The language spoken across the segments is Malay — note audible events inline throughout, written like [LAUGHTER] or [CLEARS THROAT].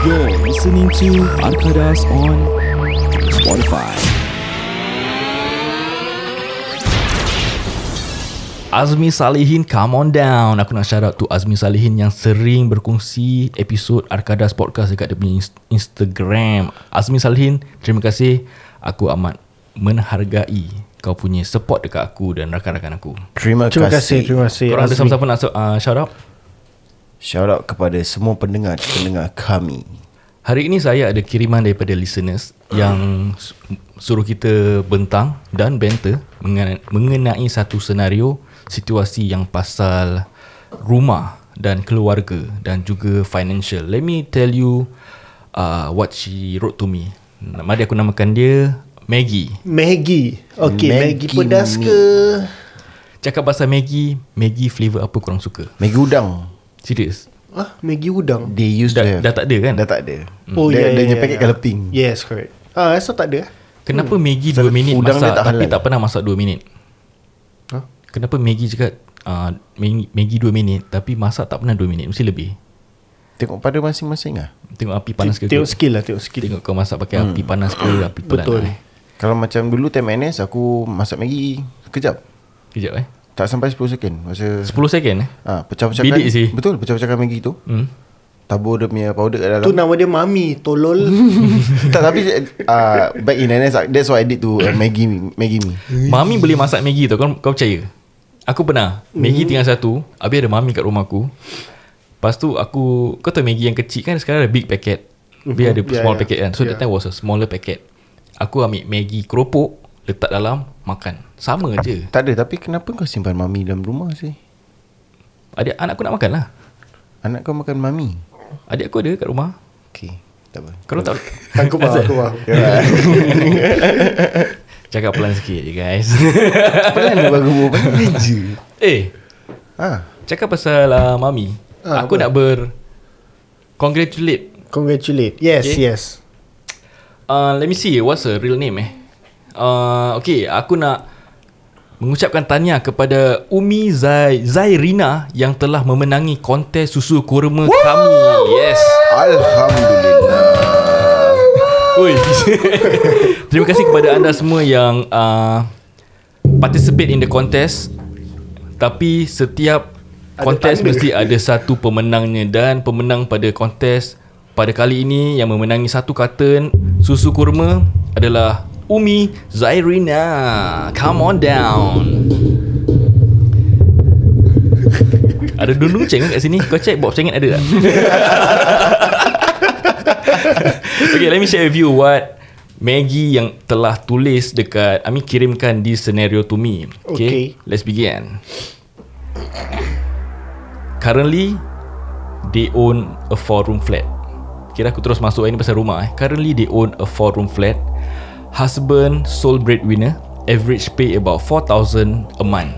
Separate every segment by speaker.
Speaker 1: You're listening to Arkadas on Spotify. Azmi Salihin come on down Aku nak shout out to Azmi Salihin Yang sering berkongsi Episod Arkadas Podcast Dekat dia punya Instagram Azmi Salihin Terima kasih Aku amat Menghargai Kau punya support dekat aku Dan rakan-rakan aku
Speaker 2: Terima,
Speaker 3: Terima kasih, terima kasih.
Speaker 1: Korang ada siapa-siapa nak uh, shout out?
Speaker 2: Shout out kepada semua pendengar-pendengar kami.
Speaker 1: Hari ini saya ada kiriman daripada listeners Yang su- suruh kita bentang dan banter mengenai, satu senario Situasi yang pasal rumah dan keluarga dan juga financial Let me tell you uh, what she wrote to me Mari aku namakan dia Maggie
Speaker 3: Maggie. Okay, Maggie,
Speaker 2: Maggie
Speaker 3: pedas ke?
Speaker 1: Cakap pasal Maggie Maggie flavour apa korang suka?
Speaker 2: Maggi udang.
Speaker 1: Serius?
Speaker 3: Ah, Maggie udang.
Speaker 2: They used
Speaker 1: Dah,
Speaker 2: to have.
Speaker 1: dah tak ada kan?
Speaker 2: Dah tak ada.
Speaker 3: Oh,
Speaker 2: dia,
Speaker 3: ya,
Speaker 2: dia
Speaker 3: ya,
Speaker 2: punya
Speaker 3: ya,
Speaker 2: paket
Speaker 3: ya.
Speaker 2: colour pink.
Speaker 3: Yes, correct. Ah, so tak ada.
Speaker 1: Kenapa Maggie 2
Speaker 2: Pasal
Speaker 1: minit
Speaker 2: udang dia
Speaker 1: masak
Speaker 2: tak
Speaker 1: Tapi
Speaker 2: halal.
Speaker 1: tak pernah masak 2 minit?
Speaker 3: Huh?
Speaker 1: Kenapa Maggie cakap uh, Maggie 2 minit Tapi masak tak pernah 2 minit Mesti lebih
Speaker 2: Tengok pada masing-masing lah.
Speaker 1: Tengok api panas ke
Speaker 3: Tengok skill lah, tengok skill.
Speaker 1: Tengok kau masak pakai api panas ke Api pelan
Speaker 3: Betul.
Speaker 1: lah, eh.
Speaker 2: Kalau macam dulu time NS, aku masak Maggi sekejap.
Speaker 1: Kejap eh
Speaker 2: Tak sampai 10 second. Masa
Speaker 1: 10 second eh
Speaker 2: Ah, pecah-pecahkan.
Speaker 1: Bidik sih.
Speaker 2: Betul, pecah-pecahkan Maggi tu.
Speaker 1: hmm.
Speaker 2: Tabur dia punya powder kat dalam.
Speaker 3: Tu nama dia Mami, tolol. [LAUGHS]
Speaker 2: tak, tapi uh, back in NS, that's what I did to uh, Maggi, Maggi me.
Speaker 1: Mami boleh masak Maggie tu Kau, kau percaya Aku pernah Maggie tinggal satu Habis ada Mami kat rumah aku Lepas tu aku Kau tahu Maggie yang kecil kan Sekarang ada big packet Habis ada [LAUGHS]
Speaker 3: Yeah,
Speaker 1: small
Speaker 3: yeah.
Speaker 1: packet kan So that
Speaker 3: Yeah.
Speaker 1: time was a smaller packet Aku ambil Maggie keropok Letak dalam Makan Sama je
Speaker 2: Tak ada, tapi kenapa kau simpan mami dalam rumah sih?
Speaker 1: Adik anak aku nak makan lah
Speaker 2: Anak kau makan mami.
Speaker 1: Adik aku ada kat rumah
Speaker 2: Okay, tak apa.
Speaker 1: Kau tak
Speaker 3: aku faham, aku faham. [LAUGHS] [LAUGHS]
Speaker 1: Cakap pelan sikit je guys [LAUGHS]
Speaker 2: Pelan dia baru berbual je.
Speaker 1: Eh
Speaker 2: Ha.
Speaker 1: Cakap pasal uh, Mami
Speaker 3: Ah,
Speaker 1: Aku
Speaker 3: apa?
Speaker 1: nak ber Congratulate
Speaker 3: Congratulate. Yes,
Speaker 1: Okay.
Speaker 3: yes.
Speaker 1: uh, Let me see What's her real name eh uh, Okay Aku nak Mengucapkan tanya kepada Umi Zai, Zairina Yang telah memenangi kontes susu kurma Woo! kami Yes
Speaker 2: Alhamdulillah.
Speaker 1: Oi. [LAUGHS] Terima kasih kepada anda semua yang uh, participate in the contest. Tapi setiap kontes mesti ada satu pemenangnya dan pemenang pada kontes pada kali ini yang memenangi satu karton susu kurma adalah Umi Zairina. Come on down. Ada dundung ceng kat sini Kau check box cengit ada tak? [LAUGHS] okay, let me share with you what Maggie yang telah tulis dekat I mean kirimkan di scenario to me. Okay.
Speaker 3: Okay.
Speaker 1: Let's begin. Currently they own a four room flat. Kira aku terus masuk ini pasal rumah eh. Currently they own a four room flat. Husband sole breadwinner, average pay about 4000 a month.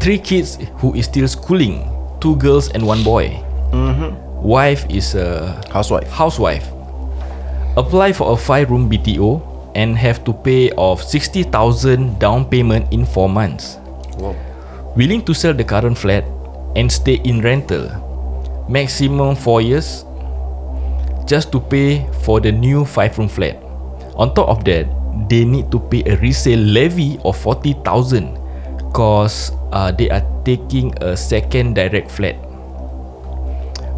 Speaker 1: Three kids who is still schooling, two girls and one boy. Mm-hmm. Wife is a
Speaker 2: Housewife.
Speaker 1: housewife apply for a 5 room BTO and have to pay of 60,000 down payment in 4 months.
Speaker 2: Wow.
Speaker 1: Willing to sell the current flat and stay in rental. Maximum 4 years just to pay for the new 5 room flat. On top of that, they need to pay a resale levy of 40,000 cause uh, they are taking a second direct flat.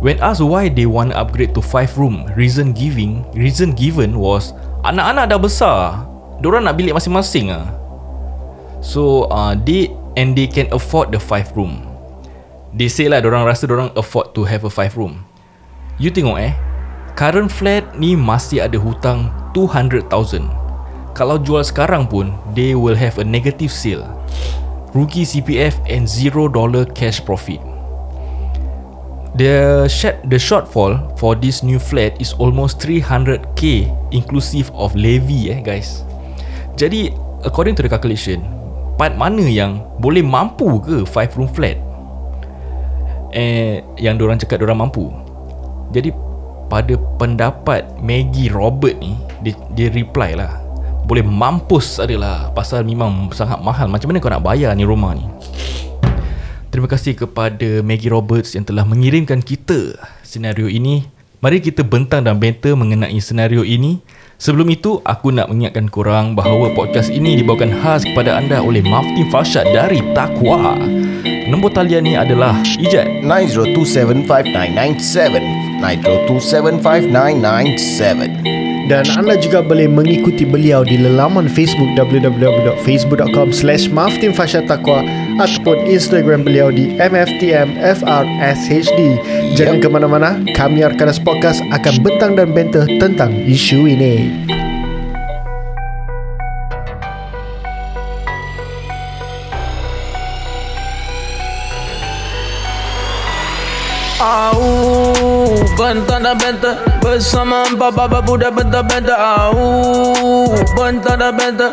Speaker 1: When asked why they want upgrade to 5 room, reason giving, reason given was anak-anak dah besar. Diorang nak bilik masing-masing ah. So uh, they and they can afford the 5 room. They say lah diorang rasa diorang afford to have a 5 room. You tengok eh, current flat ni masih ada hutang 200,000. Kalau jual sekarang pun, they will have a negative sale. Rugi CPF and $0 cash profit. The sh- the shortfall for this new flat is almost 300k inclusive of levy eh guys. Jadi according to the calculation, part mana yang boleh mampu ke 5 room flat? Eh yang diorang cakap diorang mampu. Jadi pada pendapat Maggie Robert ni dia, dia reply lah boleh mampus adalah pasal memang sangat mahal. Macam mana kau nak bayar ni rumah ni? Terima kasih kepada Maggie Roberts yang telah mengirimkan kita senario ini. Mari kita bentang dan banter mengenai senario ini. Sebelum itu, aku nak mengingatkan korang bahawa podcast ini dibawakan khas kepada anda oleh Maftin Farshad dari Takwa. Nombor talian ni adalah Ijat.
Speaker 2: 90275997 90275997
Speaker 3: Dan anda juga boleh mengikuti beliau di laman Facebook www.facebook.com slash Maftin Fasha Taqwa ataupun Instagram beliau di MFTMFRSHD. Jangan ke mana-mana, kami Arkadas Podcast akan bentang dan bentah tentang isu ini.
Speaker 4: Au, bentang dan bentang bersama empat baba budak bentang bentang. Au, bentang dan bentang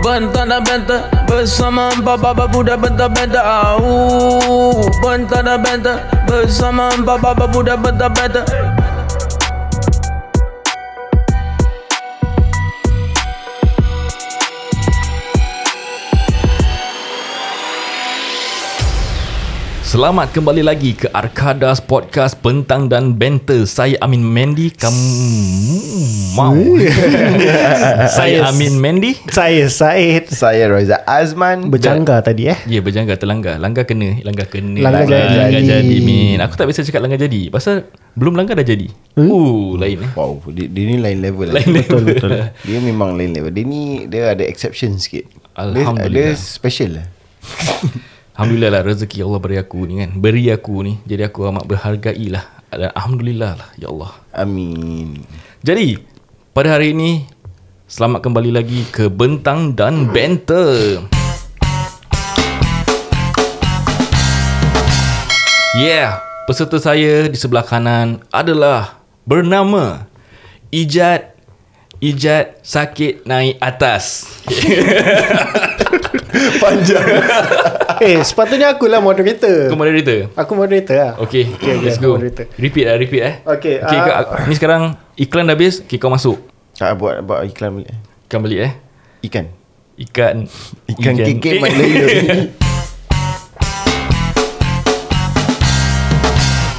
Speaker 4: Bentang dan bentang Bersama empat baba budak bentang-bentang Au Bentang dan bentang Bersama empat baba budak bentang-bentang
Speaker 1: Selamat kembali lagi ke Arkadas Podcast Bentang dan Banter. Saya Amin Mendy. Kamu mau? [LAUGHS] Saya Amin Mendy.
Speaker 3: Saya Said
Speaker 2: Saya Roiza Azman
Speaker 3: berjangga tadi eh.
Speaker 1: Ya, berjangga terlanggar. Langgar kena, langgar kena.
Speaker 3: Langgar jadi.
Speaker 1: Langgar jadi, Min. Aku tak biasa cakap langgar jadi. Pasal belum langgar dah jadi. Hmm? Uh, lain eh.
Speaker 2: Wow dia, dia ni lain level
Speaker 1: Lain
Speaker 3: Betul betul. [LAUGHS]
Speaker 2: Dia memang lain level Dia ni Dia ada exception sikit
Speaker 1: Alhamdulillah.
Speaker 2: Dia, dia special lah [LAUGHS]
Speaker 1: Alhamdulillah lah rezeki Allah beri aku ni kan. Beri aku ni. Jadi aku amat berhargai lah. Dan Alhamdulillah lah. Ya Allah.
Speaker 2: Amin
Speaker 1: Jadi, pada hari ini, selamat kembali lagi ke Bentang dan Banter. Yeah, peserta saya di sebelah kanan adalah bernama Ijat Ijat Sakit Naik Atas. [LAUGHS]
Speaker 2: Panjang [LAUGHS]
Speaker 3: Eh sepatutnya aku lah moderator.
Speaker 1: Kau moderator?
Speaker 3: Aku moderator lah.
Speaker 1: Okay,
Speaker 3: Okay,
Speaker 1: let's
Speaker 3: okay,
Speaker 1: go.
Speaker 3: moderator.
Speaker 1: Repeat lah, repeat eh.
Speaker 3: Okay,
Speaker 1: okay
Speaker 3: ah,
Speaker 1: kau, ni sekarang iklan dah habis, okay, kau masuk.
Speaker 2: ah, Buat buat iklan balik
Speaker 1: Ikan balik eh.
Speaker 2: Ikan
Speaker 1: Ikan
Speaker 2: Ikan kekek Mak Laila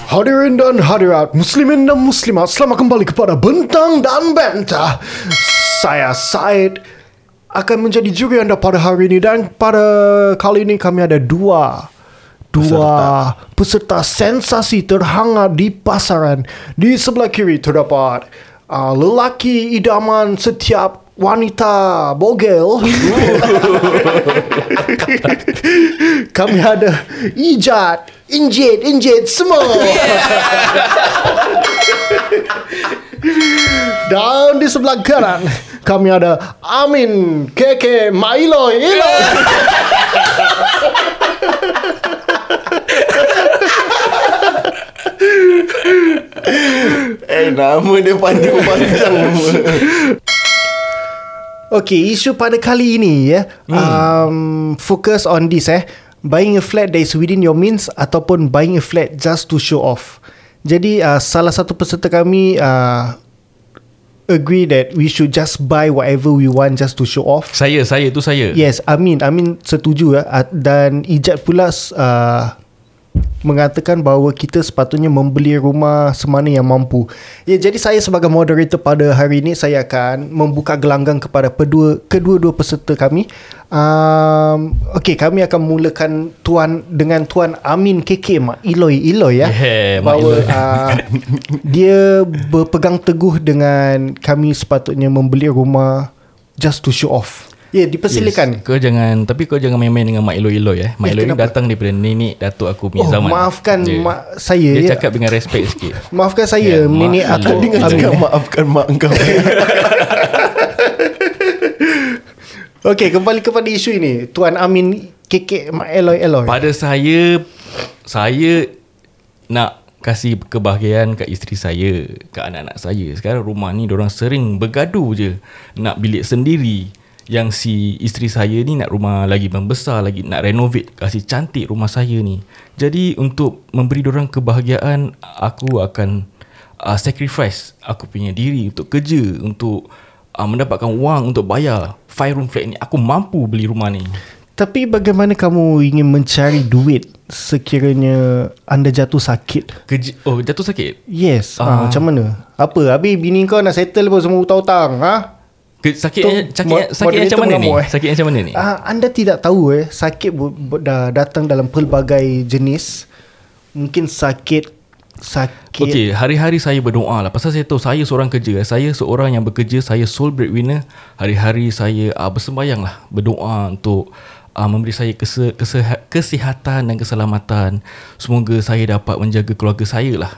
Speaker 3: Hadirin dan hadirat Muslimin dan Muslimat Selamat kembali kepada Bentang dan Bentah Saya Said Akan menjadi juri anda pada hari ini. Dan pada kali ini kami ada dua Dua peserta, sensasi terhangat di pasaran. Di sebelah kiri terdapat uh, Lelaki idaman setiap wanita bogel. [LAUGHS] Kami ada Ijat Injit Injit semua [LAUGHS] Dan di sebelah kanan Kami ada Amin Keke Mailo Ilo
Speaker 2: Eh nama dia panjang-panjang
Speaker 3: Okay, isu pada kali ini ya, hmm. um, focus on this eh, buying a flat that is within your means ataupun buying a flat just to show off. Jadi uh, salah satu peserta kami uh, agree that we should just buy whatever we want just to show off.
Speaker 1: Saya, saya tu saya.
Speaker 3: Yes, Amin, Amin setuju ya. Uh, dan Ijat pula uh, mengatakan bahawa kita sepatutnya membeli rumah semana yang mampu. Ya, jadi saya sebagai moderator pada hari ini saya akan membuka gelanggang kepada kedua kedua-dua peserta kami. Um, okay, kami akan mulakan tuan dengan tuan Amin KK Mak Iloy Iloy ya.
Speaker 1: Yeah,
Speaker 3: bahawa
Speaker 1: Iloy.
Speaker 3: uh, dia berpegang teguh dengan kami sepatutnya membeli rumah just to show off. Ya yeah, dipersilakan.
Speaker 1: Yes. Kau jangan Tapi kau jangan main-main dengan Mak Eloi-Eloi eh. Mak
Speaker 3: Eh,
Speaker 1: Eloi ni datang daripada nenek Datuk aku punya
Speaker 3: Oh
Speaker 1: zaman.
Speaker 3: maafkan
Speaker 1: Dia-
Speaker 3: mak saya
Speaker 1: Dia
Speaker 3: ya.
Speaker 1: cakap dengan respect sikit. [LAUGHS]
Speaker 3: Maafkan
Speaker 1: Ya,
Speaker 3: saya Nenek
Speaker 1: mak
Speaker 3: aku Amin.
Speaker 2: cakap maafkan mak kau [LAUGHS]
Speaker 3: Okey kembali kepada isu ini. Tuan Amin kekek mak Eloy Eloy
Speaker 1: Pada saya Saya Nak kasih kebahagiaan kat isteri saya Kat anak-anak saya. Sekarang rumah ni orang sering bergaduh je. Nak bilik sendiri Yang si isteri saya ni nak rumah lagi membesar lagi Nak renovate Kasih cantik rumah saya ni Jadi untuk memberi orang kebahagiaan Aku akan uh, sacrifice Aku punya diri untuk kerja Untuk uh, mendapatkan wang untuk bayar Five room flat ni Aku mampu beli rumah ni
Speaker 3: Tapi bagaimana kamu ingin mencari duit Sekiranya anda jatuh sakit
Speaker 1: Kerja, oh jatuh sakit?
Speaker 3: Yes
Speaker 1: Ah.
Speaker 3: ah. Macam mana Apa Habis bini kau nak settle pun Semua hutang-hutang ha?
Speaker 1: Sakit
Speaker 3: Tu,
Speaker 1: sakit
Speaker 3: mo-
Speaker 1: sakit macam mana ni?
Speaker 3: eh.
Speaker 1: Sakit macam mana ni?
Speaker 3: Ah, anda tidak tahu eh sakit bu, bu, dah datang dalam pelbagai jenis. Mungkin sakit sakit
Speaker 1: Okey, hari-hari saya berdoa lah Pasal saya tahu saya seorang kerja Saya seorang yang bekerja Saya sole breadwinner Hari-hari saya uh, bersembayang lah Berdoa untuk uh, Memberi saya kese, kese, kesihatan dan keselamatan Semoga saya dapat menjaga keluarga saya lah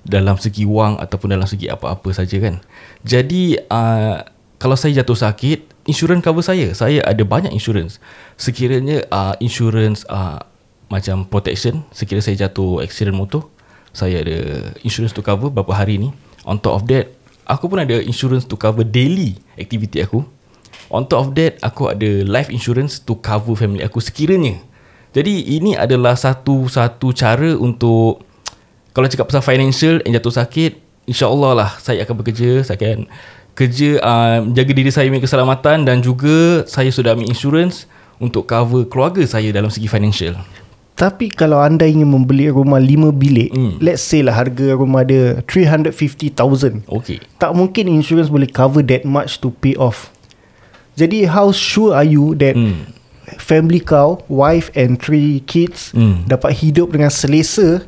Speaker 1: Dalam segi wang Ataupun dalam segi apa-apa saja kan Jadi uh, Kalau saya jatuh sakit Insurans cover saya Saya ada banyak insurans Sekiranya uh, Insurans uh, Macam protection Sekiranya saya jatuh accident motor saya ada insurance to cover beberapa hari ni. On top of that, aku pun ada insurance to cover daily activity aku. On top of that, aku ada life insurance to cover family aku sekiranya. Jadi ini adalah satu-satu cara untuk kalau cakap pasal financial yang jatuh sakit, insya-Allah lah saya akan bekerja, saya akan kerja uh, jaga diri saya punya keselamatan dan juga saya sudah ambil insurance untuk cover keluarga saya dalam segi financial.
Speaker 3: Tapi kalau anda ingin membeli rumah 5 bilik,
Speaker 1: Hmm.
Speaker 3: let's say lah harga rumah dia 350,000.
Speaker 1: Okey.
Speaker 3: Tak mungkin insurance boleh cover that much to pay off. Jadi how sure are you that
Speaker 1: Hmm.
Speaker 3: family kau, wife and three kids
Speaker 1: Hmm.
Speaker 3: dapat hidup dengan selesa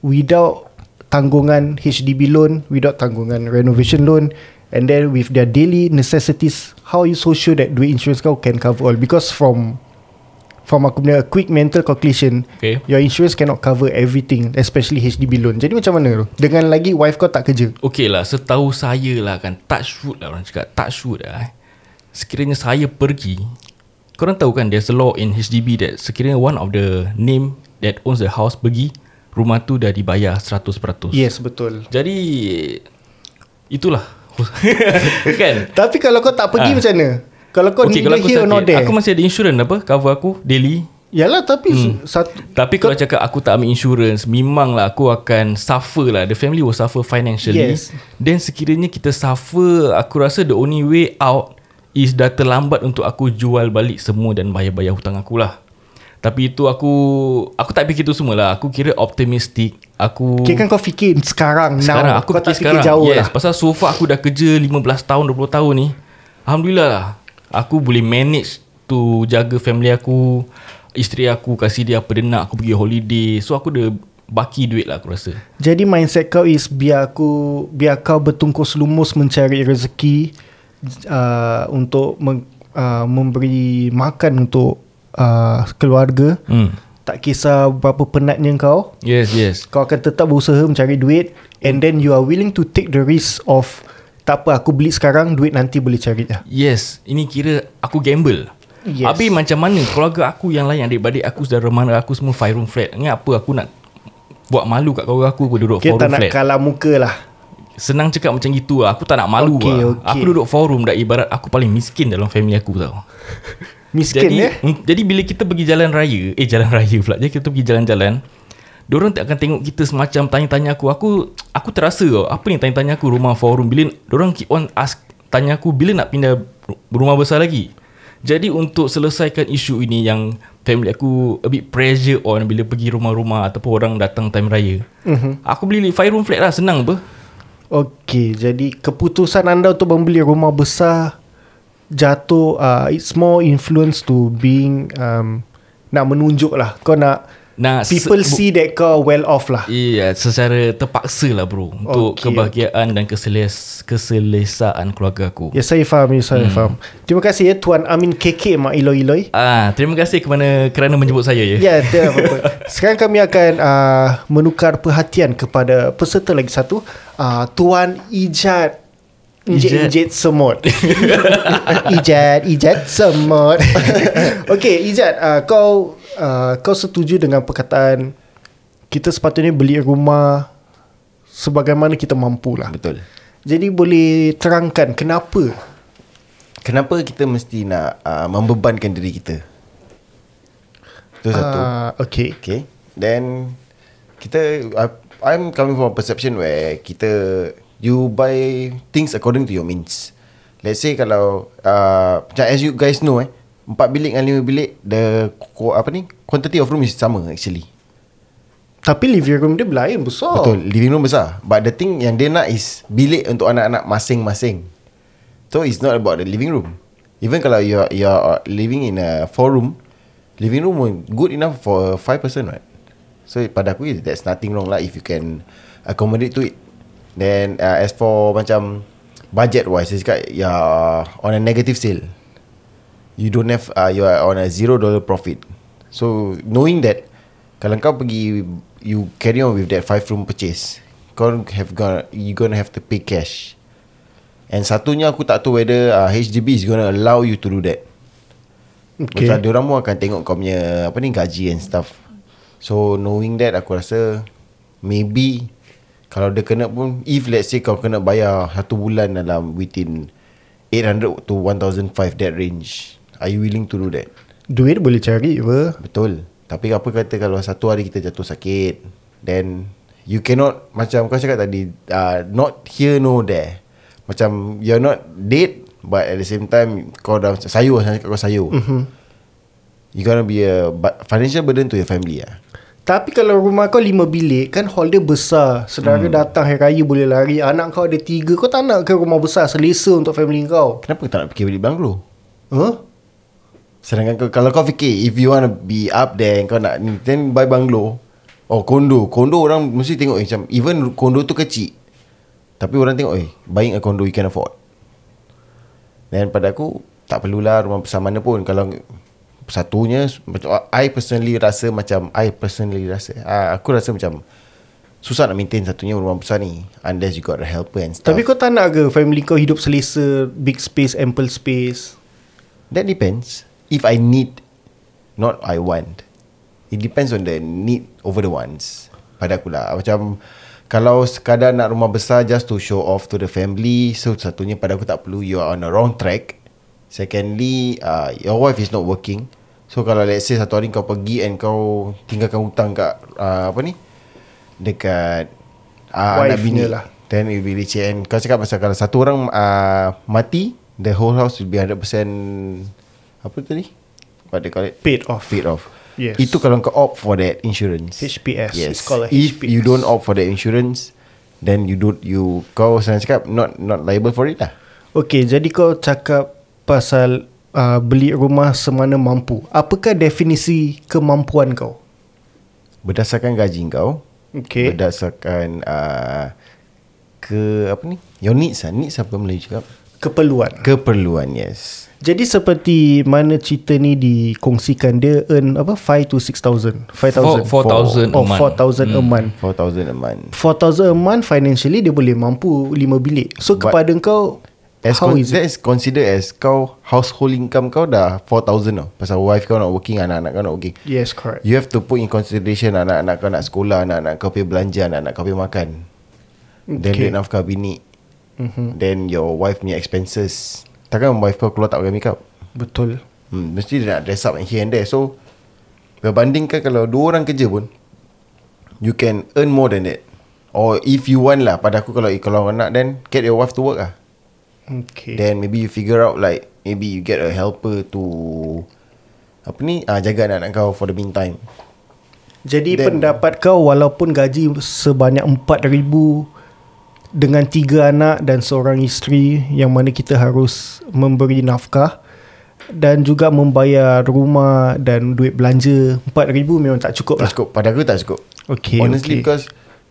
Speaker 3: without tanggungan HDB loan, without tanggungan renovation loan and then with their daily necessities, how are you so sure that duit insurance kau can cover all? Because from from aku punya quick mental calculation,
Speaker 1: Okay.
Speaker 3: your insurance cannot cover everything, especially HDB loan. Jadi macam mana tu? Dengan lagi wife kau tak kerja.
Speaker 1: Okey lah Setahu saya lah kan Touch wood lah orang cakap Touch wood lah eh. Sekiranya saya pergi Korang tahu kan There's a law in HDB That sekiranya one of the Name that owns the house Pergi Rumah tu dah dibayar 100%
Speaker 3: Yes, betul.
Speaker 1: Jadi Itulah Kan [LAUGHS]
Speaker 3: Tapi kalau kau tak pergi
Speaker 1: Ah.
Speaker 3: macam mana? Kalau kau neither
Speaker 1: kalau aku
Speaker 3: here
Speaker 1: sakit
Speaker 3: there.
Speaker 1: Aku masih ada insurance apa Cover aku Daily
Speaker 3: Yalah tapi hmm. satu
Speaker 1: Tapi kalau cakap aku tak ambil insurance Memanglah aku akan suffer lah The family will suffer financially
Speaker 3: Yes.
Speaker 1: Then sekiranya kita suffer Aku rasa the only way out Is dah terlambat untuk aku jual balik semua Dan bayar-bayar hutang aku lah Tapi itu aku Aku tak fikir tu semua lah Aku kira optimistic Aku
Speaker 3: Kira kan kau fikir sekarang,
Speaker 1: Sekarang
Speaker 3: now.
Speaker 1: aku
Speaker 3: kau
Speaker 1: fikir
Speaker 3: tak
Speaker 1: sekarang
Speaker 3: fikir jauh
Speaker 1: yes,
Speaker 3: lah.
Speaker 1: Pasal so far aku dah kerja 15 tahun 20 tahun ni Alhamdulillah lah Aku boleh manage To jaga family aku Isteri aku Kasih dia apa dia nak Aku pergi holiday So aku ada Baki duit lah aku rasa
Speaker 3: Jadi mindset kau is biar aku biar kau bertungkus lumus mencari rezeki uh, untuk meng, uh, memberi makan untuk uh, keluarga.
Speaker 1: hmm.
Speaker 3: Tak kisah berapa penatnya kau,
Speaker 1: Yes yes
Speaker 3: kau akan tetap berusaha mencari duit and then you are willing to take the risk of tak apa aku beli sekarang duit nanti boleh cari dah.
Speaker 1: Yes Ini kira Aku gamble
Speaker 3: Yes.
Speaker 1: Habis macam mana Keluarga aku yang lain Adik-adik aku Saudara mara aku semua Five room flat Ingat apa aku nak Buat malu kat keluarga aku Aku duduk four
Speaker 3: Kita tak
Speaker 1: room
Speaker 3: nak
Speaker 1: flat
Speaker 3: kalah muka lah.
Speaker 1: Senang cakap macam gitu lah Aku tak nak malu
Speaker 3: Okey,
Speaker 1: lah
Speaker 3: okey.
Speaker 1: Aku duduk forum Dah ibarat aku paling miskin Dalam family aku tau [LAUGHS]
Speaker 3: Miskin
Speaker 1: jadi,
Speaker 3: ya.
Speaker 1: mm, jadi bila kita pergi jalan raya Eh jalan raya pula Jadi kita pergi jalan-jalan Diorang tak akan tengok kita semacam Tanya-tanya aku. Aku aku terasa tau Apa ni tanya-tanya aku Rumah forum? Bila Diorang keep on ask Tanya aku Bila nak pindah Rumah besar lagi? Jadi untuk selesaikan isu ini Yang family aku A bit pressure on Bila pergi rumah-rumah Ataupun orang datang time raya
Speaker 3: Mhm.
Speaker 1: Aku beli 5 room flat lah. Senang apa?
Speaker 3: Okey, jadi keputusan anda untuk membeli rumah besar jatuh uh, it's more influence to being um, nak menunjuk lah. Kau nak
Speaker 1: Nak
Speaker 3: People
Speaker 1: se-
Speaker 3: see that kau well off lah.
Speaker 1: Iya, secara terpaksa lah bro Untuk
Speaker 3: Okey.
Speaker 1: kebahagiaan dan keseles, keselesaan keluarga aku
Speaker 3: Ya saya faham, ya saya faham. Terima kasih ya Tuan Amin KK Mak Iloi Iloi.
Speaker 1: Ah, Terima kasih kerana, kerana menjemput saya ya
Speaker 3: Ya, tidak [LAUGHS] apa-apa. Sekarang kami akan uh, menukar perhatian kepada peserta lagi satu. Uh, Tuan Ijat. [LAUGHS]
Speaker 1: Ijat.
Speaker 3: Ijat Semut. [LAUGHS] Ijat, Ijat Semut. Okey, Ijat, uh, kau uh, kau setuju dengan perkataan kita sepatutnya beli rumah sebagaimana kita mampu lah.
Speaker 2: Betul.
Speaker 3: Jadi boleh terangkan kenapa?
Speaker 2: Kenapa kita mesti nak uh, membebankan diri kita? Itu satu.
Speaker 3: Uh, okay.
Speaker 2: Okay. Then kita I, I'm coming from a perception where kita you buy things according to your means. Let's say kalau uh, macam as you guys know eh, empat bilik dengan lima bilik the apa ni quantity of room is sama actually.
Speaker 3: Tapi living room dia berlain besar.
Speaker 2: Betul, living room besar. But the thing yang dia nak is bilik untuk anak-anak masing-masing. So it's not about the living room. Even kalau you are you are living in a four room, living room good enough for five person, right? So pada aku that's nothing wrong lah if you can accommodate to it. Then uh, as for macam budget wise, it's got yeah on a negative sale. You don't have uh, you are on a zero dollar profit. So knowing that kalau kau pergi you carry on with that five room purchase, kau have gonna you gonna have to pay cash. And satunya aku tak tahu whether uh, HDB is gonna allow you to do that.
Speaker 3: Okay.
Speaker 2: Macam diorang pun akan tengok kau punya apa ni gaji and stuff. So knowing that aku rasa maybe kalau dia kena pun if let's say kau kena bayar satu bulan dalam within 800 to 1005 that range. Are you willing to do that?
Speaker 3: Duit boleh cari apa?
Speaker 2: Betul. Tapi apa kata kalau satu hari kita jatuh sakit then you cannot macam kau cakap tadi uh, not here no there. Macam you're not dead but at the same time kau dah sayur macam cakap kau sayur. Mm-hmm. You gonna be a financial burden to your family ah.
Speaker 3: Tapi kalau rumah kau lima bilik Kan hall dia besar Saudara hmm. datang hari raya boleh lari Anak kau ada tiga Kau tak nak ke rumah besar Selesa untuk family kau
Speaker 2: Kenapa kau tak nak fikir beli banglo?
Speaker 3: Huh?
Speaker 2: Sedangkan kau, kalau kau fikir if you want to be up there kau nak ni then buy banglo or condo. Condo orang mesti tengok eh, macam even condo tu kecil. Tapi orang tengok eh buying a condo you can afford. Dan pada aku tak perlulah rumah besar mana pun kalau satunya I personally rasa macam I personally rasa ah, aku rasa macam susah nak maintain satunya rumah besar ni unless you got a helper and stuff.
Speaker 3: Tapi kau tak nak ke Family kau hidup selesa Big space Ample space
Speaker 2: That depends. If I need, not I want. It depends on the need over the wants. Pada aku lah. Macam kalau sekadar nak rumah besar just to show off to the family, so satunya pada aku tak perlu. You are on the wrong track. Secondly, uh, your wife is not working. So kalau let's say satu hari kau pergi and kau tinggalkan hutang kat uh, apa ni? Dekat uh, anak bini
Speaker 3: lah.
Speaker 2: Then it will be leceh And kau cakap pasal Kalau satu orang uh, Mati The whole house will be 100% Apa tadi What they call it
Speaker 3: Paid off
Speaker 2: Paid off
Speaker 3: Yes.
Speaker 2: Itu kalau kau opt for that insurance
Speaker 3: HPS.
Speaker 2: Yes
Speaker 3: It's called a
Speaker 2: If
Speaker 3: HPS.
Speaker 2: you don't opt for that insurance Then you don't you Kau senang cakap Not not liable for it lah
Speaker 3: Okay jadi kau cakap Pasal uh, Beli rumah semana mampu. Apakah definisi Kemampuan kau?
Speaker 2: Berdasarkan gaji kau
Speaker 3: Okay
Speaker 2: Berdasarkan uh, Ke Apa ni? Your needs lah. Needs apa Melayu cakap?
Speaker 3: Keperluan.
Speaker 2: Keperluan yes.
Speaker 3: Jadi seperti Mana cerita ni dikongsikan Dia earn apa? 5 to 6,000 5,000
Speaker 1: Four- 4,000 a
Speaker 3: Oh
Speaker 1: month.
Speaker 3: 4,000 a month.
Speaker 2: 4,000 a month.
Speaker 3: 4,000 a month financially dia boleh mampu 5 bilik. So
Speaker 2: But-
Speaker 3: kepada kau
Speaker 2: As
Speaker 3: how
Speaker 2: con-
Speaker 3: is
Speaker 2: that is considered as kau household income kau dah 4,000 tau. Pasal wife kau not working, anak-anak kau not working.
Speaker 3: Yes, correct.
Speaker 2: You have to put in consideration anak-anak kau nak sekolah, anak-anak kau pergi belanja, anak-anak kau pergi makan. Then
Speaker 3: Okay.
Speaker 2: duit nafkah bini.
Speaker 3: Mhm.
Speaker 2: Then your wife punya expenses. Takkan wife kau keluar tak pakai makeup?
Speaker 3: Betul.
Speaker 2: Hmm, mesti dia nak dress up and here and there. So, berbandingkan kalau dua orang kerja pun, you can earn more than that. Or if you want lah, pada aku kalau kalau nak then get your wife to work lah.
Speaker 3: Okay.
Speaker 2: Then maybe you figure out like maybe you get a helper to apa ni ah jaga anak-anak kau for the meantime.
Speaker 3: Jadi
Speaker 2: Then-
Speaker 3: pendapat kau walaupun gaji sebanyak 4,000 dengan tiga anak dan seorang isteri yang mana kita harus memberi nafkah dan juga membayar rumah dan duit belanja 4000 memang tak cukup
Speaker 2: Tak
Speaker 3: lah.
Speaker 2: cukup Pada aku tak cukup
Speaker 3: Okay,
Speaker 2: Honestly
Speaker 3: okay.
Speaker 2: because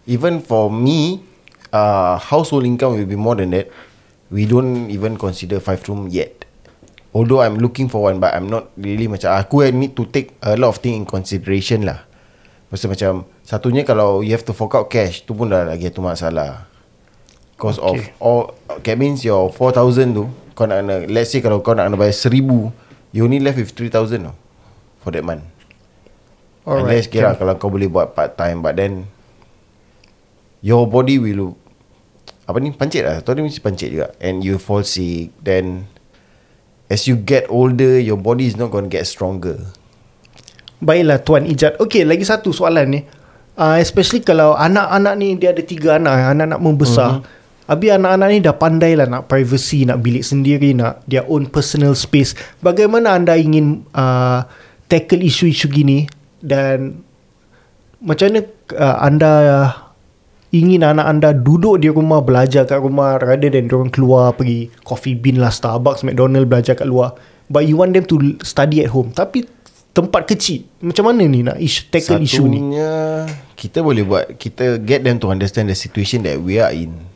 Speaker 2: Even for me uh, Household income will be more than that We don't even consider five room yet. Although I'm looking for one But I'm not really macam Aku need to take A lot of thing in consideration lah. Pasal macam Satunya kalau You have to fork out cash Tu pun dah lagi satu masalah. Because okay. of
Speaker 3: Okay.
Speaker 2: all That means your 4,000 tu Kau nak kena Let's say kalau kau nak kena bayar 1,000 You only left with 3,000 tau For that month.
Speaker 3: Alright,
Speaker 2: Unless kira kalau kau boleh buat part time But then Your body will Apa ni Pancit lah Tahu dia mesti pancit juga And you fall sick Then As you get older Your body is not going to get stronger
Speaker 3: Baiklah Tuan Ijat. Okay, lagi satu soalan ni. Uh, especially kalau anak-anak ni dia ada tiga anak, anak-anak membesar. Uh-huh. Habis anak-anak ni dah pandai lah nak privacy, nak bilik sendiri, nak their own personal space. Bagaimana anda ingin uh, tackle isu-isu gini dan macam mana uh, anda ingin anak anda duduk di rumah belajar kat rumah rather than diorang keluar pergi coffee bean lah Starbucks, McDonald belajar kat luar. But you want them to study at home. Tapi tempat kecil. Macam mana ni nak isu, tackle isu ni?
Speaker 2: Satunya Kita boleh buat Kita get them to understand The situation that we are in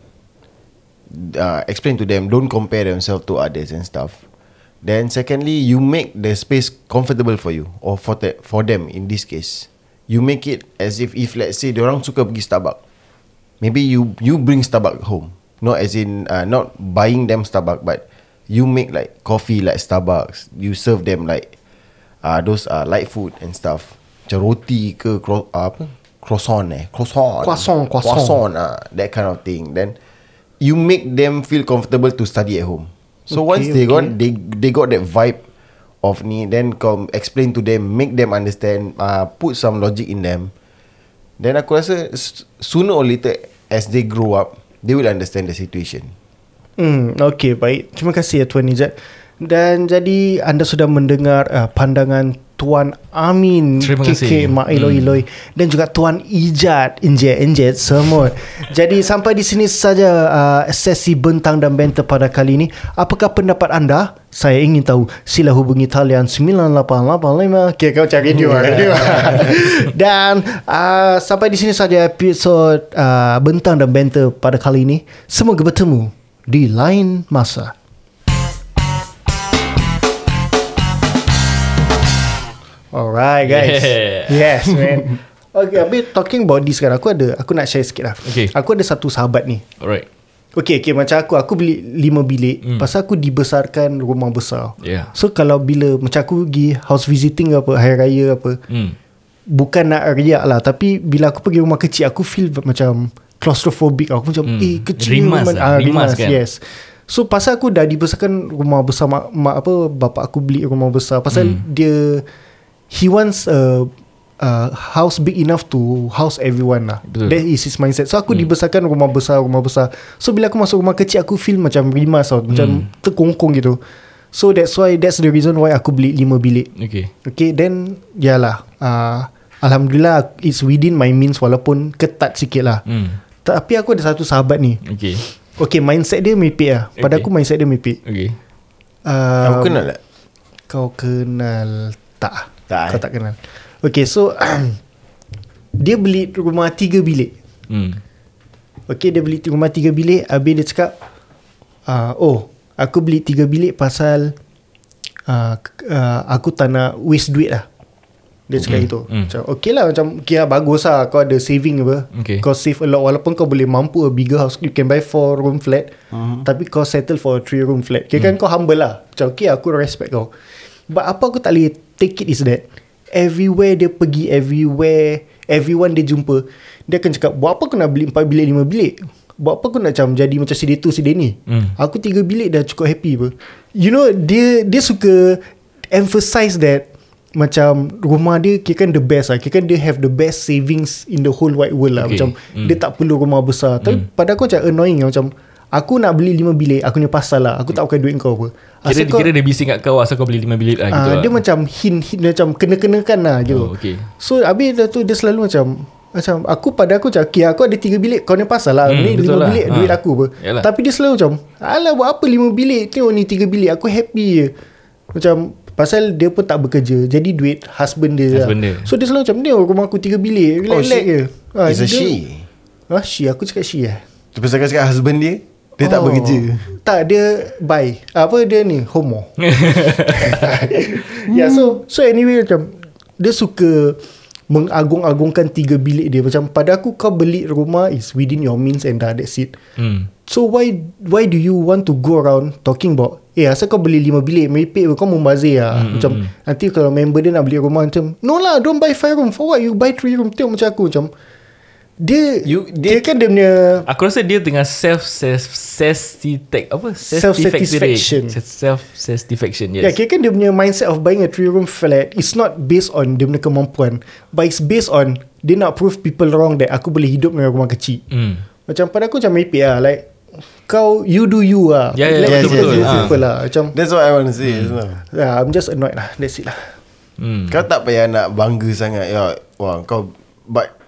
Speaker 2: uh, Explain to them Don't compare themselves to others and stuff Then secondly You make the space comfortable for you Or for, the, for them in this case You make it as if If let's say Diorang suka pergi Starbucks Maybe you you bring Starbucks home Not as in uh, Not buying them Starbucks But You make like Coffee like Starbucks You serve them like uh, those uh, light food and stuff. Macam roti ke cro- uh, apa? Croissant eh. Croissant.
Speaker 3: Croissant, croissant.
Speaker 2: Croissant uh, that kind of thing. Then you make them feel comfortable to study at home. So
Speaker 3: Okay,
Speaker 2: once they
Speaker 3: okay.
Speaker 2: got they they got that vibe of ni then come explain to them, make them understand, uh, put some logic in them. Then aku rasa sooner or later as they grow up, they will understand the situation.
Speaker 3: Hmm, okay, baik. Terima kasih ya Tuan Ijat. Dan jadi anda sudah mendengar uh, pandangan Tuan Amin
Speaker 1: Terima
Speaker 3: KK
Speaker 1: kasih.
Speaker 3: Mak Iloi Iloi dan juga Tuan Ijat Injet Injet semua. [LAUGHS] jadi sampai di sini saja uh, sesi bentang dan banter pada kali ini. Apakah pendapat anda? Saya ingin tahu. Sila hubungi talian 9885. Okay, kau cari dia. radio. [LAUGHS] dan uh, sampai di sini saja episod uh, bentang dan banter pada kali ini. Semoga bertemu di lain masa. Alright guys.
Speaker 1: Yeah.
Speaker 3: Yes [LAUGHS] man. Okay, habis talking about this kan aku ada aku nak share sikit lah.
Speaker 1: Okay.
Speaker 3: Aku ada satu sahabat ni.
Speaker 1: Alright.
Speaker 3: Okay, okay macam aku aku beli lima bilik hmm. pasal aku dibesarkan rumah besar.
Speaker 1: Yeah.
Speaker 3: So kalau bila macam aku pergi house visiting apa hari raya apa
Speaker 1: Hmm.
Speaker 3: bukan nak riak lah tapi bila aku pergi rumah kecil aku feel macam claustrophobic aku macam
Speaker 1: Hmm.
Speaker 3: eh kecil
Speaker 1: Rimas
Speaker 3: rumah
Speaker 1: lah,
Speaker 3: ah,
Speaker 1: rimas
Speaker 3: rimas,
Speaker 1: kan?
Speaker 3: yes so pasal aku dah dibesarkan rumah besar mak, mak apa bapak aku beli rumah besar pasal
Speaker 1: Hmm.
Speaker 3: dia he wants a Uh, house big enough to house everyone lah
Speaker 1: Betul.
Speaker 3: That is his mindset So aku hmm. dibesarkan rumah besar Rumah besar So bila aku masuk rumah kecil Aku feel macam rimas tau Macam
Speaker 1: Hmm.
Speaker 3: terkongkong gitu So that's why That's the reason why aku beli lima bilik
Speaker 1: Okay.
Speaker 3: Okay then Yalah uh, Alhamdulillah It's within my means Walaupun ketat sikit lah
Speaker 1: Hmm.
Speaker 3: Tapi aku ada satu sahabat ni
Speaker 1: Okay.
Speaker 3: Okay mindset dia mepek lah Pada
Speaker 1: Okay.
Speaker 3: aku mindset dia mepek
Speaker 1: Okay.
Speaker 3: uh,
Speaker 2: Aku kenal tak?
Speaker 3: Kau kenal Tak
Speaker 2: Tak,
Speaker 3: Kau
Speaker 2: eh?
Speaker 3: tak kenal. Okay so [CLEARS THROAT] Dia beli rumah tiga bilik.
Speaker 1: Hmm.
Speaker 3: Okay dia beli rumah tiga bilik. Habis dia cakap uh, Oh Aku beli tiga bilik pasal uh, uh, Aku tak nak waste duit lah. Dia cakap
Speaker 1: Hmm,
Speaker 3: gitu.
Speaker 1: Hmm.
Speaker 3: Macam okay lah Macam kira bagus lah. Kau ada saving apa.
Speaker 1: Okay.
Speaker 3: Kau save a lot. Walaupun kau boleh mampu A bigger house You can buy four room flat.
Speaker 1: Hmm.
Speaker 3: Tapi kau settle for a three room flat. Kira kan kau humble lah. Macam okay aku respect kau. But apa aku tak boleh Take it is that Everywhere dia pergi Everywhere Everyone dia jumpa Dia akan cakap Buat apa kau nak beli Empat bilik lima bilik? Buat apa kau nak macam Jadi macam si tu si ni?
Speaker 1: Hmm.
Speaker 3: Aku tiga bilik dah cukup happy apa. You know Dia dia suka Emphasize that Macam Rumah dia Kira kan the best lah. Kira kan dia have the best savings In the whole wide world lah.
Speaker 1: Okay.
Speaker 3: Macam
Speaker 1: Hmm.
Speaker 3: Dia tak perlu rumah besar. Tapi pada aku macam annoying lah, Macam Aku nak beli lima bilik Aku punya pasal lah Aku tak pakai duit kau apa
Speaker 1: Kira,
Speaker 3: Asal kau-
Speaker 1: kira dia bising kat kau Asal kau beli 5 bilik lah gitu
Speaker 3: Ah,
Speaker 1: lah.
Speaker 3: dia macam hint, hint macam kena-kenakan lah gitu.
Speaker 1: Oh, okay.
Speaker 3: So habis dah tu dia selalu macam macam aku pada aku macam okay, aku ada tiga bilik kau ni pasal lah
Speaker 1: Hmm,
Speaker 3: ni lima
Speaker 1: lah.
Speaker 3: bilik
Speaker 1: Ha.
Speaker 3: duit aku apa
Speaker 1: Yalah.
Speaker 3: tapi dia selalu macam alah buat apa lima bilik tengok ni tiga bilik aku happy je Macam Pasal dia pun tak bekerja Jadi duit husband dia
Speaker 1: Husband
Speaker 3: lah.
Speaker 1: dia.
Speaker 3: So dia selalu macam Ni rumah aku tiga bilik
Speaker 2: Oh,
Speaker 3: Relax-relax
Speaker 2: she-
Speaker 3: je ha,
Speaker 2: It's a
Speaker 3: dia-
Speaker 2: she
Speaker 3: Ha she Aku cakap she lah
Speaker 2: Tu pasal kau cakap husband dia Dia tak
Speaker 3: Oh.
Speaker 2: bekerja.
Speaker 3: Tak dia Bye Apa dia ni? Homo. [LAUGHS] Ya yeah, so So anyway macam Dia suka Mengagung-agungkan tiga bilik dia. Macam pada aku Kau beli rumah Is within your means And dah that's it.
Speaker 1: Hmm.
Speaker 3: So why Why do you want to go around Talking about Eh asal kau beli lima bilik Meripik kau membazir lah
Speaker 1: Hmm,
Speaker 3: Macam Nanti kalau member dia nak beli rumah Macam No lah don't buy five room. For what? You buy three room. Tengok macam aku Macam dia,
Speaker 2: You-
Speaker 3: dia, kan dia punya
Speaker 1: Aku rasa dia tengah self self satisfaction apa
Speaker 3: Self-satisfaction.
Speaker 1: self satisfaction
Speaker 3: Yes. Ya,
Speaker 1: yes
Speaker 3: kira kan dia punya mindset of buying a three room flat is not based on dia punya kemampuan, but it's based on dia nak prove people wrong that aku boleh hidup dengan rumah kecil.
Speaker 1: hmm.
Speaker 3: Macam pada aku macam merepek lah, like kau you do you lah.
Speaker 1: Ya, ya,
Speaker 3: Let
Speaker 2: betul,
Speaker 3: people
Speaker 2: betul.
Speaker 3: do
Speaker 1: Ah.
Speaker 3: people lah. Macam
Speaker 2: That's what I want to say hmm.
Speaker 3: yeah, I'm just annoyed lah. That's it lah.
Speaker 1: Hmm.
Speaker 2: Kau tak payah nak bangga sangat ya, Wah kau But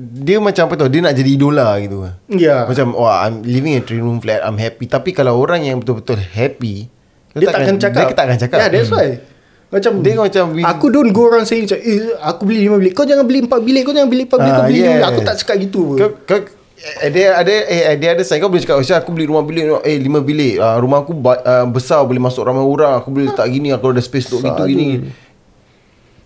Speaker 2: Dia macam apa tau Dia nak jadi idola gitu.
Speaker 3: Ya.
Speaker 2: Macam Wah I'm living in a three room flat I'm happy. Tapi kalau orang yang betul-betul happy
Speaker 3: Dia takkan cakap.
Speaker 2: Dia takkan cakap.
Speaker 3: Yeah, that's why. Macam
Speaker 2: Dia macam we-
Speaker 3: Aku don't go around saying macam eh, Aku beli lima bilik. Kau jangan beli empat bilik Kau jangan beli empat bilik Kau
Speaker 2: Ah,
Speaker 3: beli lima
Speaker 2: yes.
Speaker 3: bilik Aku tak cakap gitu. Pun.
Speaker 2: Kau, kau eh, dia ada eh dia ada saya kau boleh cakap Syah aku beli rumah bilik eh lima bilik. Uh, rumah aku uh, besar boleh masuk ramai orang. Aku boleh letak gini aku ada space untuk gitu gini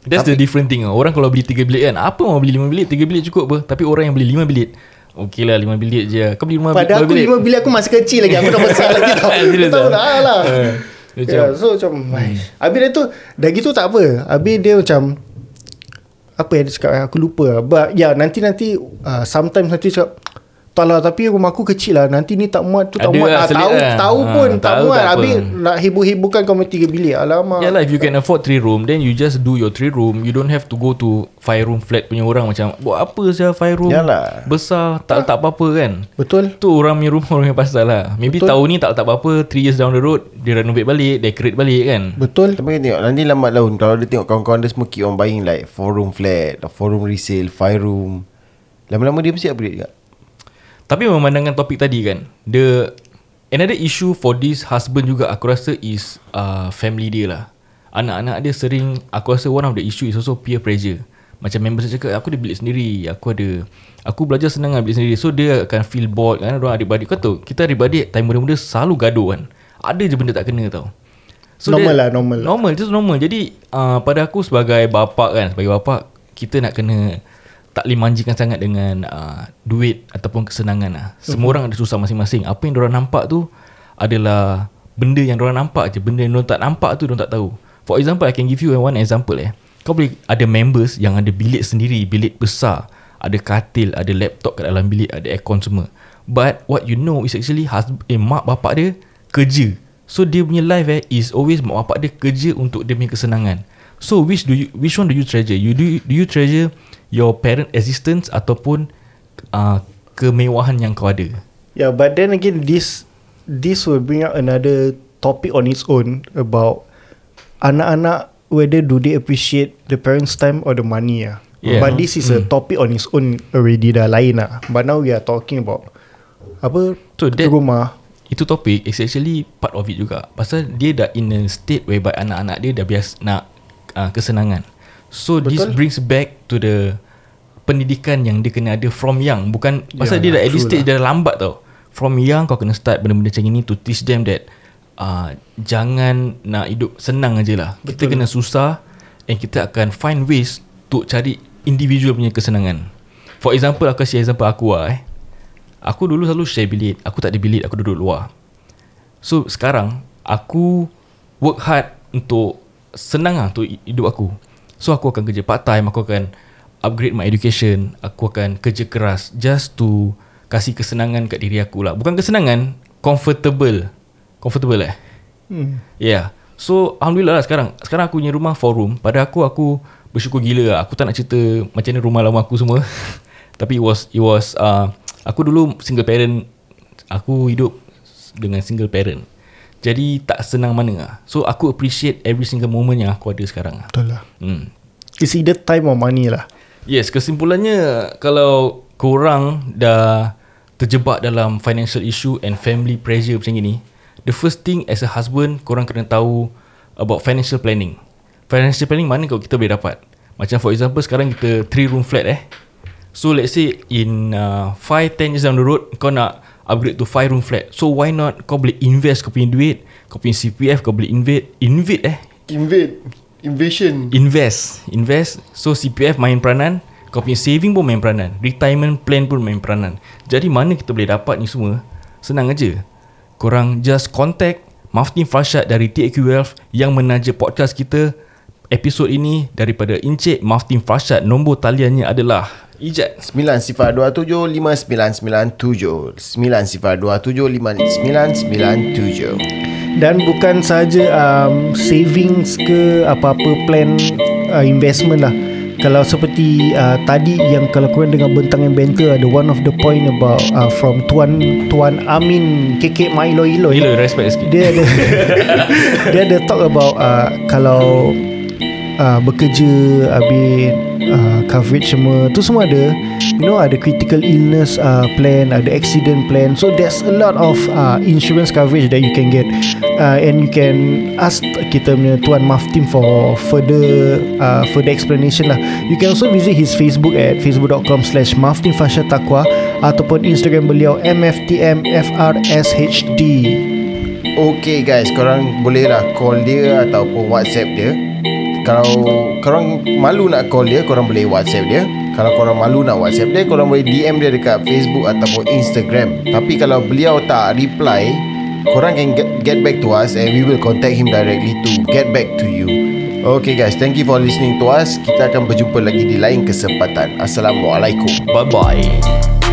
Speaker 1: That's the different thing. Orang kalau beli 3 bilik kan Apa mau beli 5 bilik? 3 bilik cukup apa? Tapi orang yang beli 5 bilik Okey lah 5 bilik je. Kau beli rumah
Speaker 3: Pada
Speaker 1: lima
Speaker 3: aku lima bilik aku masih kecil lagi. Aku dah besar lagi tau. [LAUGHS] Kau tahu
Speaker 1: ah?
Speaker 3: tak lah.
Speaker 1: Eh,
Speaker 3: Ya,
Speaker 1: Macam
Speaker 3: so macam hmm. Habis dia tu Dah gitu tak apa. Habis dia macam Apa yang dia cakap eh, Aku lupa But ya nanti-nanti uh, Sometimes nanti cakap tak lah tapi rumah aku kecil lah. Nanti ni tak muat tu tak
Speaker 1: Ada
Speaker 3: muat.
Speaker 1: lah,
Speaker 3: ah, Tahu
Speaker 1: lah.
Speaker 3: tahu
Speaker 1: Ah,
Speaker 3: pun tak
Speaker 1: tahu
Speaker 3: muat.
Speaker 1: tak apa.
Speaker 3: Habis nak heboh-hebohkan kau punya tiga bilik. Alamak.
Speaker 1: Ya lah if you can afford 3 room Then you just do your 3 room. You don't have to go to 5 room flat punya orang Macam Buat apa sih 5 room?
Speaker 2: Yalah.
Speaker 1: Besar Tak letak apa-apa kan?
Speaker 3: Betul.
Speaker 1: Tu orang punya rumah [LAUGHS] Orang punya pasal lah. Maybe
Speaker 3: Betul.
Speaker 1: tahun ni tak letak apa-apa 3 years down the road Dia renovate balik Decorate balik kan?
Speaker 3: Betul.
Speaker 2: Tapi kau tengok Nanti lambat laun. Kalau dia tengok kawan-kawan dia semua Keep on buying like 4 room flat 4 room resale 5 room. Lama-lama dia mesti upgrade juga
Speaker 1: Tapi memandangkan topik tadi kan The Another issue for this husband juga Aku rasa is uh, Family dia lah. Anak-anak dia sering Aku rasa one of the issue is also peer pressure. Macam member saya cakap Aku ada bilik sendiri Aku ada Aku belajar senang dengan bilik sendiri So dia akan feel bored kan Orang adik-beradik. Kau tahu Kita adik-beradik Time muda-muda selalu gaduh kan. Ada je benda tak kena tau.
Speaker 3: Normal lah, normal lah.
Speaker 1: Normal Itu normal. Jadi uh, pada aku sebagai bapak kan Sebagai bapak Kita nak kena tak boleh manjikan sangat dengan uh, duit ataupun kesenangan lah. Semua orang ada susah masing-masing. Apa yang orang nampak tu adalah benda yang orang nampak je. Benda yang orang tak nampak tu orang tak tahu. For example, I can give you one example eh. Kau boleh ada members yang ada bilik sendiri, bilik besar. Ada katil, ada laptop kat dalam bilik, ada aircon semua. But what you know is actually husband, eh, mak bapak dia kerja. So dia punya life eh is always mak bapak dia kerja untuk dia punya kesenangan. So which do you which one do you treasure? You do do you treasure your parent existence ataupun uh, kemewahan yang kau ada?
Speaker 3: Yeah, but then again, this this will bring out another topic on its own about anak-anak whether do they appreciate the parents' time or the money ah.
Speaker 1: Yeah.
Speaker 3: But this is a topic on its own already dah lain lah. But now we are talking about apa
Speaker 1: So that
Speaker 3: rumah.
Speaker 1: itu topik is actually part of it juga. Pasal dia dah in a state whereby anak-anak dia dah biasa nak uh, kesenangan. So Betul. this brings back to the pendidikan yang dia kena ada from young. Bukan pasal
Speaker 3: Ya,
Speaker 1: dia dah
Speaker 3: ya,
Speaker 1: at this
Speaker 3: true
Speaker 1: stage dah lambat tau. From young kau kena start benda-benda macam ini to teach them that uh, jangan nak hidup senang aje lah. Kita kena susah and kita akan find ways untuk cari individual punya kesenangan. For example aku kasih example aku lah eh. Aku dulu selalu share bilik Aku tak ada bilik Aku duduk luar So sekarang Aku Work hard Untuk Senang lah Untuk hidup aku So aku akan kerja part time Aku akan Upgrade my education Aku akan kerja keras Just to Kasih kesenangan kat diri aku lah. Bukan kesenangan Comfortable. Comfortable eh?
Speaker 3: Hmm.
Speaker 1: Yeah. So Alhamdulillah lah sekarang. Sekarang aku punya rumah 4 room. Pada aku Aku bersyukur gila lah. Aku tak nak cerita Macam mana rumah lama aku semua. [LAUGHS] Tapi it was It was uh, Aku dulu single parent. Aku hidup Dengan single parent Jadi tak senang mana lah So aku appreciate Every single moment Yang aku ada sekarang lah
Speaker 3: Betul lah.
Speaker 1: hmm.
Speaker 3: It's either time or money lah.
Speaker 1: Yes kesimpulannya Kalau korang dah Terjebak dalam financial issue And family pressure macam ini The first thing as a husband Korang kena tahu about financial planning. Financial planning mana kalau kita boleh dapat? Macam for example sekarang kita 3 room flat eh. So let's say in uh, 5 10 years down the road kau nak upgrade to 5 room flat. So why not kau boleh invest kau punya duit, kau punya CPF kau boleh invest, invest eh.
Speaker 3: Invade. Invasion.
Speaker 1: Invest, invest. So CPF main peranan, kau punya saving pun main peranan, retirement plan pun main peranan. Jadi mana kita boleh dapat ni semua? Senang aja. Korang just contact Maftin Farshad dari TAQ Wealth yang menaja podcast kita episod ini daripada Encik Maftin Farshad nombor taliannya adalah Ijat
Speaker 2: 90275997 90275997
Speaker 3: Dan bukan saja um, savings ke apa-apa plan uh, investment lah. Kalau seperti uh, tadi yang kalau korang dengar bentang yang banter ada one of the point about uh, from Tuan Tuan Amin KK Milo Ilo.
Speaker 1: Gila respect sikit
Speaker 3: Dia ada [LAUGHS] dia ada talk about uh, kalau uh, bekerja habis uh, coverage semua. Tu semua ada you know ada critical illness uh, plan ada accident plan. So there's a lot of uh, insurance coverage that you can get. Uh, and you can ask kita punya tuan Maftim for further uh, further explanation lah. You can also visit his Facebook at facebook.com slash Maftim Fasha Taqwa ataupun Instagram beliau MFTMFRSHD
Speaker 2: Okay guys Korang boleh lah call dia Ataupun whatsapp dia Kalau korang malu nak call dia Korang boleh whatsapp dia. Kalau korang malu nak whatsapp dia Korang boleh DM dia dekat Facebook Ataupun Instagram. Tapi kalau beliau tak reply Korang can get, get back to us And we will contact him directly To get back to you. Okay guys. Thank you for listening to us. Kita akan berjumpa lagi di lain kesempatan. Assalamualaikum.
Speaker 1: Bye bye